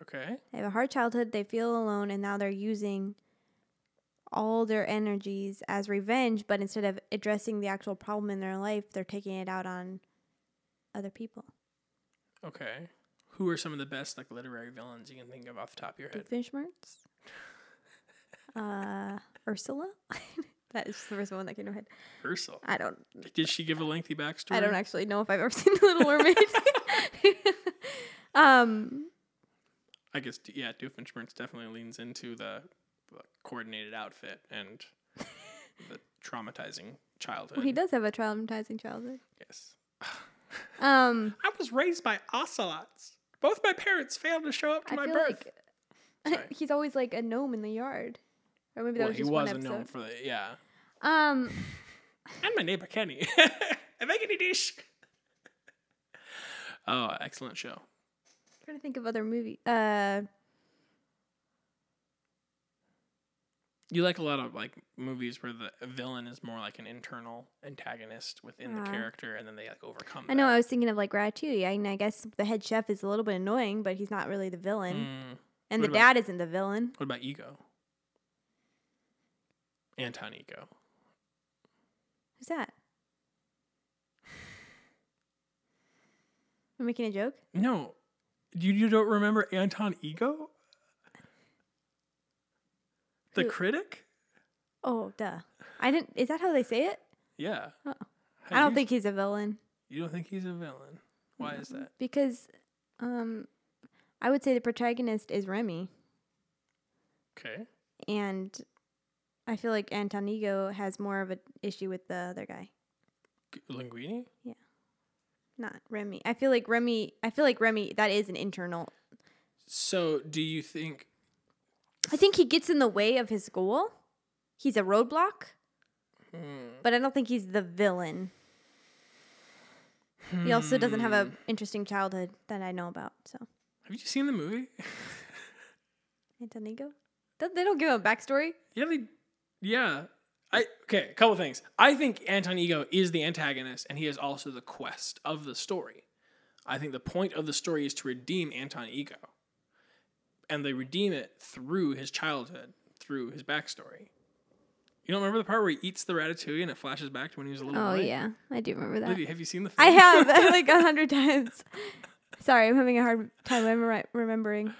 Okay. They have a hard childhood. They feel alone, and now they're using all their energies as revenge. But instead of addressing the actual problem in their life, they're taking it out on other people. Okay. Who are some of the best like literary villains you can think of off the top of your head? Doofenshmirtz. uh, Ursula. that is the first one that came to my head. Ursula. I don't. Did she give a lengthy backstory? I don't actually know if I've ever seen The Little Mermaid. um. I guess yeah, Doofenshmirtz definitely leans into the coordinated outfit and the traumatizing childhood. Well, he does have a traumatizing childhood. Yes. Um. I was raised by ocelots. Both my parents failed to show up to I my birth. like he's always like a gnome in the yard, or maybe that well, was he just was one a episode. known for the yeah. Um. And my neighbor Kenny. a veggie dish. Oh, excellent show. trying to think of other movies. Uh. You like a lot of like movies where the villain is more like an internal antagonist within the Uh-huh. character, and then they like overcome. I know. that. I was thinking of like Ratatouille. I mean, I guess the head chef is a little bit annoying, but he's not really the villain, Mm. and What the about- dad isn't the villain. What about Ego? Anton Ego. Who's that? I'm making a joke? No, you you don't remember Anton Ego? The Who- critic? Oh, duh. I didn't. Is that how they say it? Yeah. Oh. I don't you- think he's a villain you don't think he's a villain. Why is that? because, um, I would say the protagonist is Remy, Okay. and I feel like Anton Ego has more of an issue with the other guy, Linguini? Yeah. Not Remy. I feel like Remy. I feel like Remy. That is an internal. So, do you think I think he gets in the way of his goal. He's a roadblock, hmm, but I don't think he's the villain. He also doesn't have a hmm, interesting childhood that I know about. So Have you seen the movie? Anton Ego, Th- they don't give him a backstory. yeah, they, yeah. I okay. A couple things. I think Anton Ego is the antagonist, and he is also the quest of the story. I think the point of the story is to redeem Anton Ego, and they redeem it through his childhood, through his backstory. You don't remember the part where he eats the ratatouille and it flashes back to when he was a little Oh boy? yeah, I do remember that. Olivia, have you seen the film? I have like a hundred times. Sorry, I'm having a hard time remember- remembering.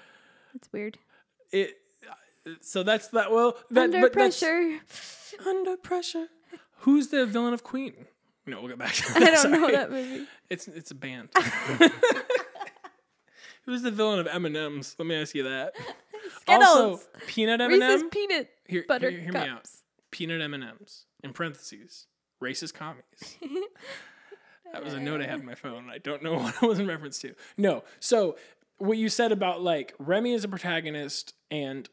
It's weird. it. So that's that. Well, that, Under pressure. Under pressure. Who's the villain of Queen? No, we'll get back to that. I don't know that movie. It's it's a band. Who's the villain of M and M's? Let me ask you that. Skittles. Also, peanut M and M's. Peanut Here, butter hear, hear me out. Peanut M and M's. in parentheses, racist commies. that was a note I had on my phone. I don't know what it was in reference to. No. So what you said about like Remy is a protagonist and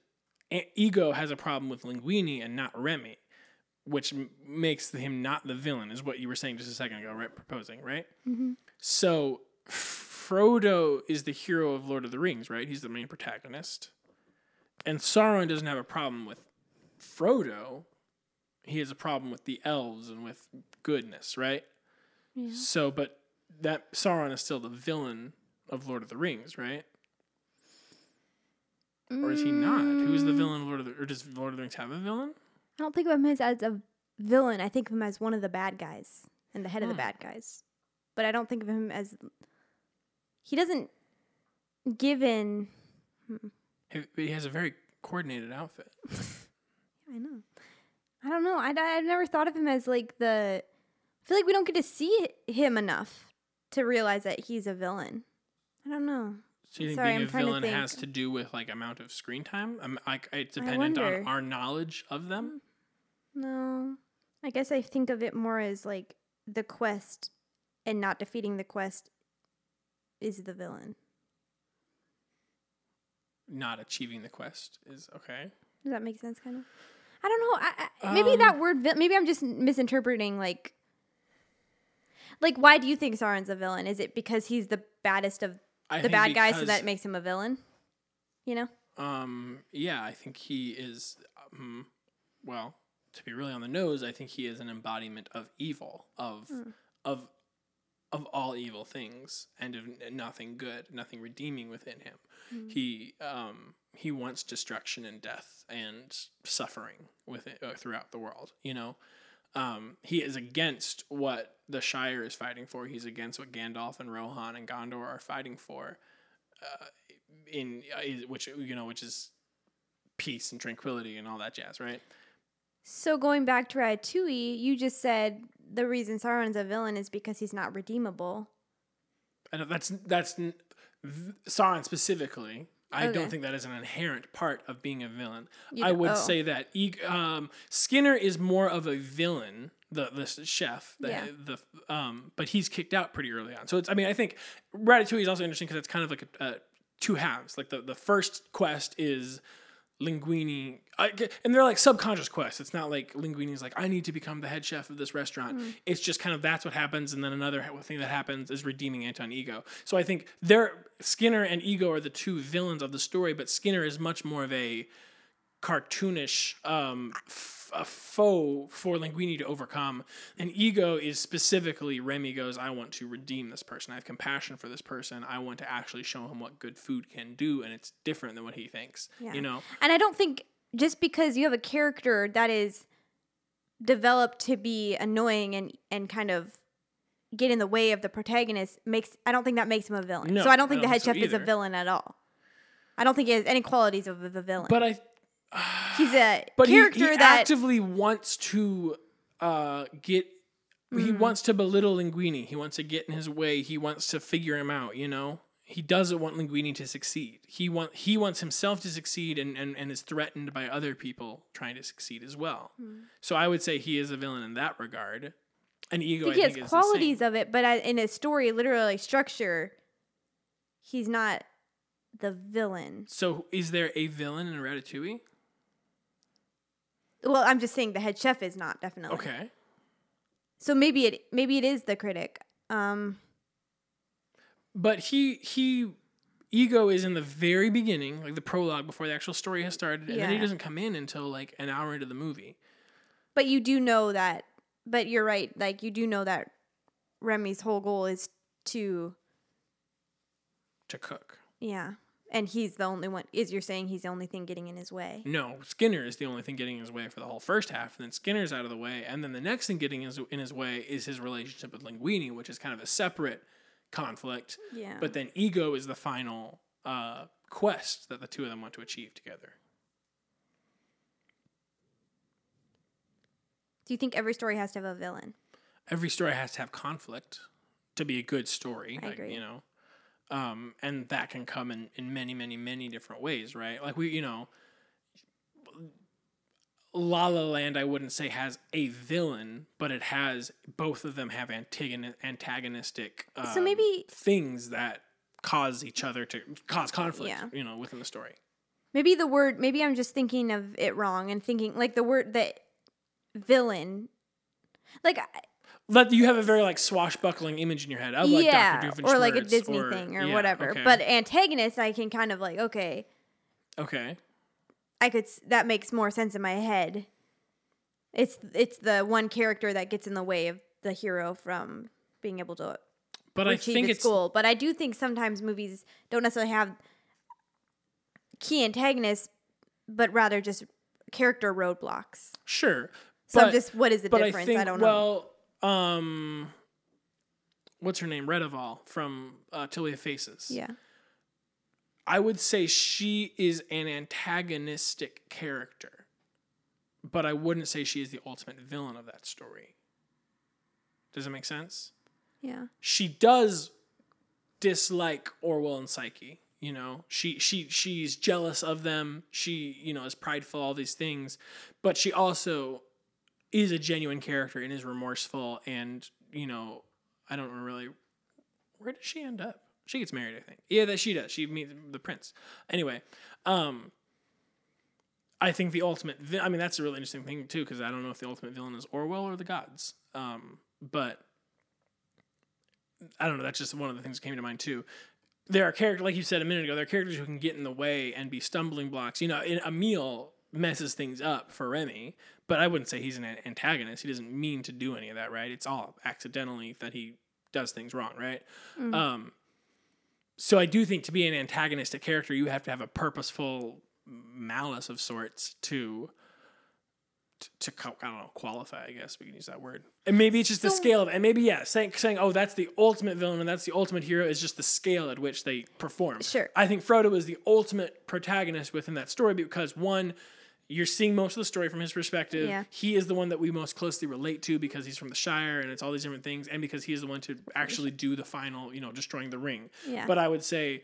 Ego has a problem with Linguini and not Remy, which m- makes him not the villain, is what you were saying just a second ago, right? Proposing, right? Mm-hmm. So Frodo is the hero of Lord of the Rings, right? He's the main protagonist. And Sauron doesn't have a problem with Frodo. He has a problem with the elves and with goodness, right? Yeah. So, but that Sauron is still the villain of Lord of the Rings, right? Or is he not? Who's the villain of Lord of the or does Lord of the Rings have a villain? I don't think of him as, as a villain. I think of him as one of the bad guys and the head of the Hmm. bad guys. But I don't think of him as. He doesn't give in. He he has a very coordinated outfit. I know. I don't know. I, I've never thought of him as like the. I feel like we don't get to see him enough to realize that he's a villain. I don't know. So you think Sorry, being I'm a trying to villain has to do with like amount of screen time? Um, like it's dependent on our knowledge of them. No. I guess I think of it more as like the quest and not defeating the quest is the villain. Not achieving the quest is okay. Does that make sense kind of? I don't know. I, I, maybe that Um, word vi- maybe I'm just misinterpreting like like why do you think Sauron's a villain? Is it because he's the baddest of I the bad guy so that makes him a villain? You know? Um, yeah, I think he is. Um, well, to be really on the nose, I think he is an embodiment of evil, of Hmm. of of all evil things, and of nothing good, nothing redeeming within him. Hmm. He um he wants destruction and death and suffering with it uh, throughout the world. You know, um, he is against what the Shire is fighting for. He's against what Gandalf and Rohan and Gondor are fighting for. Uh, in uh, which you know, which is peace and tranquility and all that jazz, right? So going back to Ratatouille, you just said the reason Sauron's a villain is because he's not redeemable. And that's that's Sauron specifically. I Okay. don't think that is an inherent part of being a villain. I would oh. say that um, Skinner is more of a villain, the the chef, the, Yeah. the um, but he's kicked out pretty early on. So it's I mean I think Ratatouille is also interesting because it's kind of like a, uh, two halves. Like the the first quest is Linguini, I, and they're like subconscious quests. It's not like Linguini's like I need to become the head chef of this restaurant. Mm. It's just kind of that's what happens, and then another thing that happens is redeeming Anton Ego. So I think they're Skinner and Ego are the two villains of the story, but Skinner is much more of a cartoonish um, f- a foe for Linguini to overcome. And Ego is specifically Remy goes, I want to redeem this person. I have compassion for this person. I want to actually show him what good food can do, and it's different than what he thinks. Yeah. You know, And I don't think just because you have a character that is developed to be annoying and and kind of get in the way of the protagonist makes I don't think that makes him a villain. No, so I don't I think don't the head think chef so is a villain at all. I don't think he has any qualities of a villain. but I he's a but he, character he that actively wants to uh, get. He Mm. wants to belittle Linguini. He wants to get in his way. He wants to figure him out. You know, he doesn't want Linguini to succeed. He want he wants himself to succeed, and, and, and is threatened by other people trying to succeed as well. Hmm. So I would say he is a villain in that regard. An ego, I I think he think, has is the same. qualities of it, but in a story, literally structure, he's not the villain. So is there a villain in Ratatouille? Well, I'm just saying the head chef is not definitely. Okay. So maybe it maybe it is the critic. Um, but he he ego is in the very beginning like the prologue before the actual story has started and then he doesn't come in until like an hour into the movie but you do know that. But you're right. Like you do know that Remy's whole goal is to to cook yeah, and he's the only one. Is you're saying he's the only thing getting in his way? no skinner is the only thing getting in his way for the whole first half and then skinner's out of the way and then the next thing getting his, in his way is his relationship with linguini which is kind of a separate conflict Yeah. but then ego is the final uh, quest that the two of them want to achieve together do you think every story has to have a villain? every story has to have conflict to be a good story. I like, agree. You know, um, and that can come in in many, many, many different ways, right? Like we, you know, La La Land, I wouldn't say has a villain, but it has both of them have antagoni- antagonistic. Um, So maybe- things that cause each other to cause conflict. Yeah. You know, within the story. Maybe the word. Maybe I'm just thinking of it wrong and thinking like the word that villain. Like But you have a very like swashbuckling image in your head of like yeah, Dr. or like a Disney or- thing or yeah, whatever. okay. But antagonist, I can kind of like okay, okay, I could that makes more sense in my head. It's it's the one character that gets in the way of the hero from being able to but I think its goal. But I do think sometimes movies don't necessarily have key antagonists, but rather just character roadblocks. sure. So but, I'm just what is the difference? I think I don't know. well, um, what's her name? Redival from uh, Till We Faces. Yeah. I would say she is an antagonistic character, but I wouldn't say she is the ultimate villain of that story. Does it make sense? Yeah. She does dislike Orual and Psyche. You know, she she she's jealous of them. She you know is prideful, all these things, but she also is a genuine character and is remorseful. And you know, I don't really. Where does she end up? She gets married, I think. Yeah, that she does. She meets the prince. Anyway, um, I think the ultimate. Vi- I mean, that's a really interesting thing too, because I don't know if the ultimate villain is Orual or the gods. Um, but I don't know. That's just one of the things that came to mind too. There are characters, like you said a minute ago, there are characters who can get in the way and be stumbling blocks. You know, in, Emile messes things up for Remy, but I wouldn't say he's an antagonist. He doesn't mean to do any of that, right? It's all accidentally that he does things wrong, right? Um, so I do think to be an antagonistic character, you have to have a purposeful malice of sorts to to, to I don't know qualify. I guess we can use that word. And maybe it's just the scale of. And maybe yeah, saying saying oh that's the ultimate villain and that's the ultimate hero is just the scale at which they perform. Sure. I think Frodo is the ultimate protagonist within that story because one. You're seeing most of the story from his perspective. Yeah. He is the one that we most closely relate to because he's from the Shire and it's all these different things, and because he is the one to actually do the final, you know, destroying the ring. Yeah. But I would say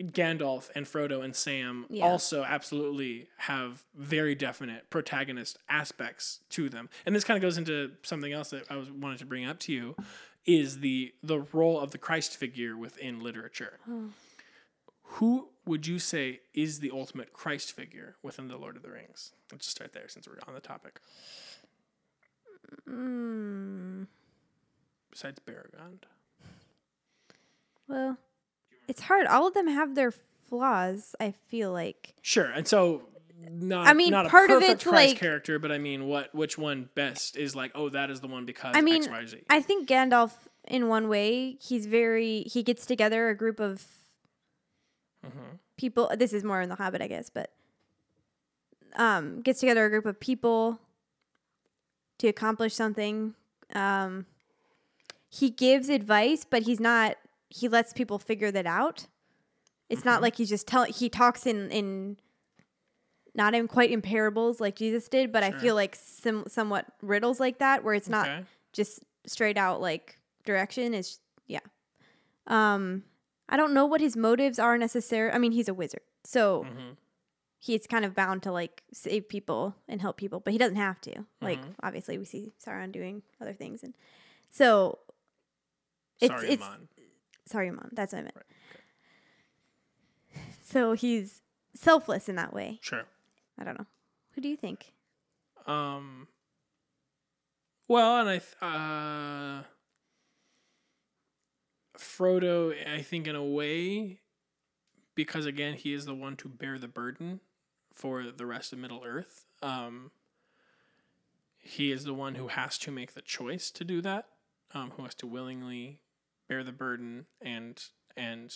Gandalf and Frodo and Sam Yeah. also absolutely have very definite protagonist aspects to them. And this kind of goes into something else that I was wanted to bring up to you is the the role of the Christ figure within literature. Who would you say is the ultimate Christ figure within the Lord of the Rings? Let's just start there since we're on the topic. Mm, Besides Baragond. well, it's hard. All of them have their flaws. I feel like. Sure, and so not I mean, not a part of perfect it's Christ like- character, but I mean, what which one best is like? Oh, that is the one because I mean, X Y Z. I think Gandalf, in one way, he's very. He gets together a group of Mhm. people. This is more in the Hobbit, I guess, but um, gets together a group of people to accomplish something. Um, he gives advice, but he's not. He lets people figure that out. It's not Mhm. like he's just telling. He talks in in not in quite in parables like Jesus did, but I feel like some somewhat riddles like that, where it's not just straight out like direction is yeah um i don't know what his motives are necessarily i mean he's a wizard so Mhm. he's kind of bound to like save people and help people but he doesn't have to like Mhm. obviously we see sauron doing other things and so it's Sorry, it's Amon. sorry mom that's what i meant Right, so he's selfless in that way Sure. i don't know who do you think Um. Well, and I, th- uh, Frodo, I think in a way, because again, he is the one to bear the burden for the rest of Middle Earth. Um. He is the one who has to make the choice to do that. Um, who has to willingly bear the burden and and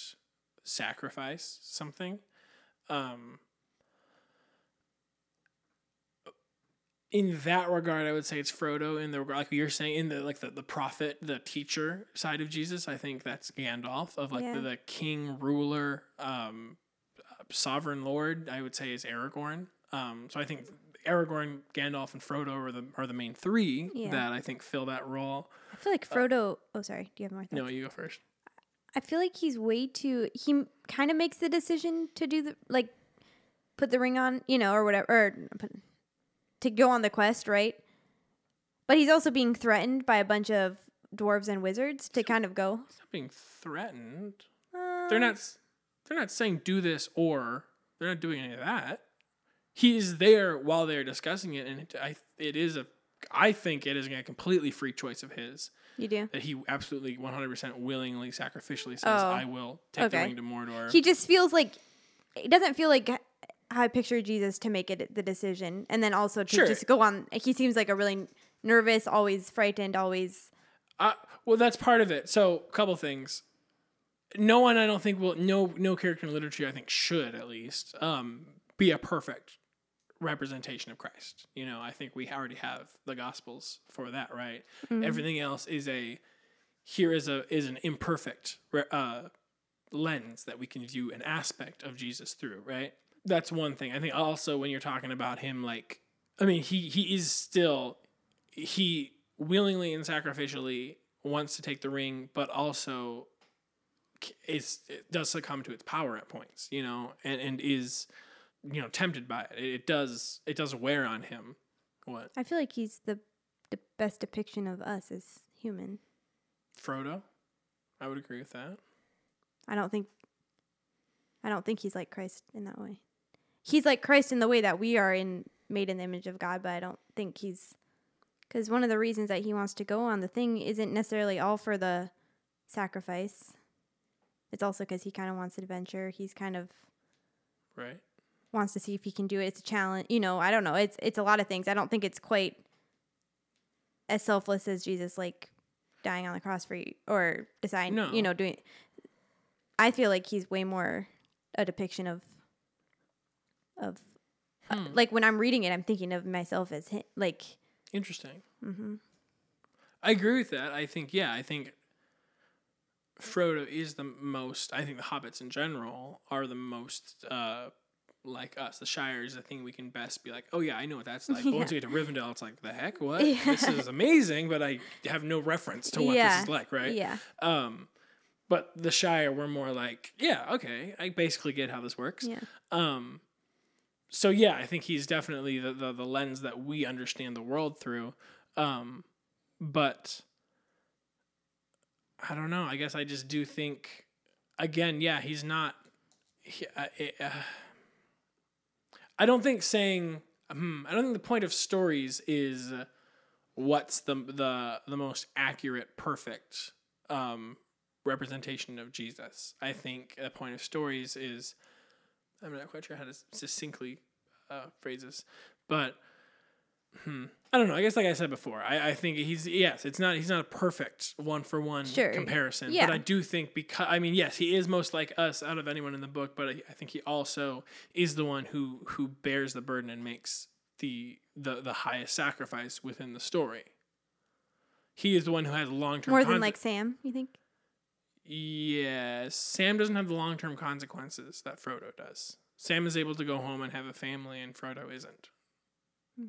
sacrifice something. Um. In that regard, I would say it's Frodo. In the regard, like you're saying, in the like the, the prophet, the teacher side of Jesus, I think that's Gandalf of like Yeah. the, the king, ruler, um, sovereign lord. I would say is Aragorn. Um, so I think Aragorn, Gandalf, and Frodo are the are the main three Yeah. that I think fill that role. i feel like frodo oh sorry do you have more thoughts? No, you go first. I feel like he's way too. He kind of makes the decision to do the like, put the ring on, you know, or whatever, or put, to go on the quest, right? But he's also being threatened by a bunch of dwarves and wizards to kind of go. He's not being threatened. Uh, They're not. They're not saying do this or they're not doing any of that. He is there while they're discussing it, and it, I, it is a. I think it is a completely free choice of his You do. that he absolutely 100% willingly, sacrificially says, Oh, "I will take the ring to Mordor." He just feels like it doesn't feel like how I picture Jesus to make it the decision, and then also to Sure. just go on. He seems like a really nervous, always frightened, always. Uh, well, that's part of it. So, a couple things. No one, I don't think, will. No, no character in literature, I think, should at least um, be a perfect representation of Christ. You know, I think we already have the Gospels for that, right? Everything else is a here is a is an imperfect uh, lens that we can view an aspect of Jesus through, right? That's one thing. I think also when you're talking about him, like, I mean, he he is still he willingly and sacrificially wants to take the ring, but also is it does succumb to its power at points, you know, and and is you know tempted by it. It, it does it does wear on him. What I feel like he's the the best depiction of us as human. Frodo? I would agree with that. I don't think. I don't think he's like Christ in that way. He's like Christ in the way that we are in made in the image of God, but I don't think he's because one of the reasons that he wants to go on the thing isn't necessarily all for the sacrifice. It's also because he kind of wants adventure. He's kind of Right. wants to see if he can do it. It's a challenge. You know, I don't know. It's it's a lot of things. I don't think it's quite as selfless as Jesus like dying on the cross for you or deciding, No. you know, doing I feel like he's way more a depiction of of uh, Hmm. like when I'm reading it, I'm thinking of myself as him, like Interesting. Mm-hmm. I agree with that. I think yeah, I think Frodo is the most. I think the hobbits in general are the most uh, like us. The Shire is the thing we can best be like, oh yeah, I know what that's like. But once Yeah. we get to Rivendell, it's like the heck, what? Yeah. This is amazing, but I have no reference to what this is like, right? Yeah. Um, but the Shire, we're more like, yeah, okay, I basically get how this works. Yeah. Um, so yeah, I think he's definitely the, the the lens that we understand the world through. Um, but I don't know. I guess I just do think, again, yeah, he's not. He, uh, uh, I don't think saying. Hmm, I don't think the point of stories is what's the the the most accurate, perfect um, representation of Jesus. I think the point of stories is. I'm not quite sure how to succinctly uh, phrase this, but hmm, I don't know. I guess like I said before, I, I think he's yes, it's not he's not a perfect one for one Sure. comparison, Yeah. but I do think because I mean yes, he is most like us out of anyone in the book, but I, I think he also is the one who who bears the burden and makes the the the highest sacrifice within the story. He is the one who has a long term More than like Sam, you think? Yes, Sam doesn't have the long term consequences that Frodo does. Sam is able to go home and have a family, and Frodo isn't. Hmm.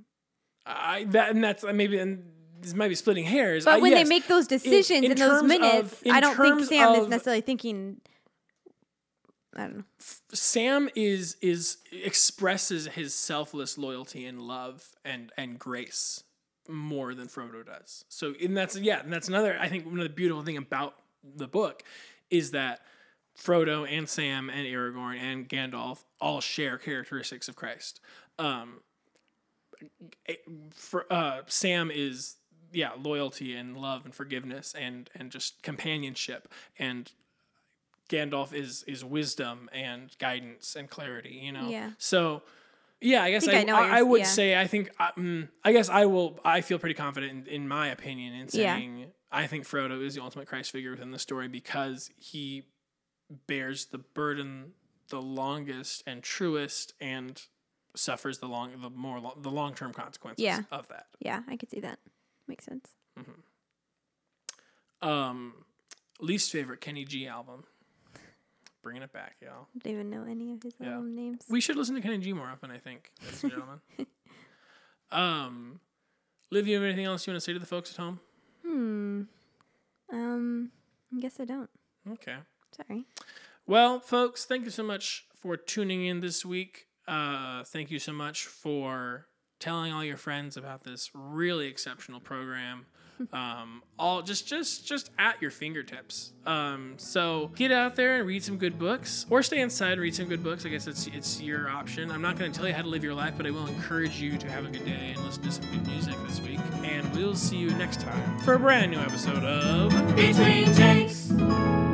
I that and that's maybe and this might be splitting hairs. But I- when yes, they make those decisions in, in those terms of- minutes, in I don't think Sam is necessarily thinking. I don't know. Sam is is expresses his selfless loyalty and love and and grace more than Frodo does. So and that's yeah, and that's another I think one of the beautiful thing about the book is that Frodo and Sam and Aragorn and Gandalf all share characteristics of Christ. Um, for, uh, Sam is yeah loyalty and love and forgiveness and and just companionship and Gandalf is is wisdom and guidance and clarity. You know. Yeah. So. Yeah, I guess I, I I, I would yeah. say I think mm, I guess I will I feel pretty confident in, in my opinion in saying I think Frodo is the ultimate Christ figure within the story because he bears the burden the longest and truest and suffers the long the more lo- the long term consequences Yeah. of that. Yeah, I could see that. Makes sense. Um, least favorite Kenny G album. Bringing it back, y'all. Don't even know any of his Yeah. album names. We should listen to Kenny G more often, I think, ladies and gentlemen. um, Liv, you have anything else you want to say to the folks at home? Hmm. Um. I guess I don't. Okay. Sorry. Well, folks, thank you so much for tuning in this week. Uh, thank you so much for telling all your friends about this really exceptional program. Um, all just just just at your fingertips. Um, so get out there and read some good books, or stay inside and read some good books. I guess it's it's your option. I'm not going to tell you how to live your life, but I will encourage you to have a good day and listen to some good music this week. And we'll see you next time for a brand new episode of Between Jake